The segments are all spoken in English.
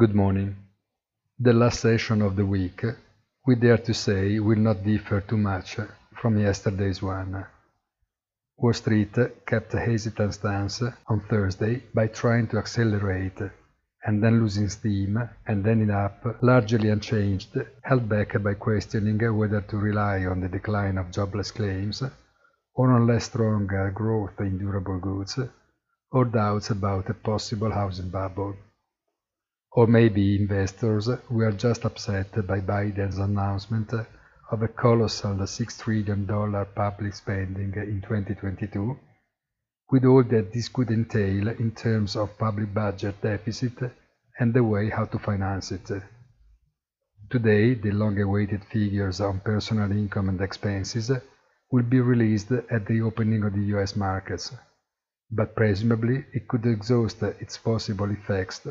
Good morning. The last session of the week, we dare to say, will not differ too much from yesterday's one. Wall Street kept a hesitant stance on Thursday by trying to accelerate and then losing steam and ending up largely unchanged, held back by questioning whether to rely on the decline of jobless claims or on less strong growth in durable goods or doubts about a possible housing bubble. Or maybe investors were just upset by Biden's announcement of a colossal $6 trillion public spending in 2022, with all that this could entail in terms of public budget deficit and the way how to finance it. Today, the long-awaited figures on personal income and expenses will be released at the opening of the US markets, but presumably it could exhaust its possible effects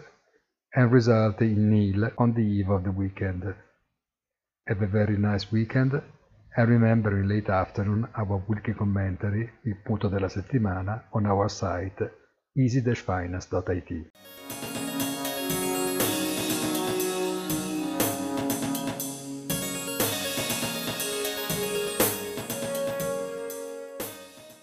and result in nil on the eve of the weekend. Have a very nice weekend and remember in late afternoon our weekly commentary, il punto della settimana, on our site easy-finance.it.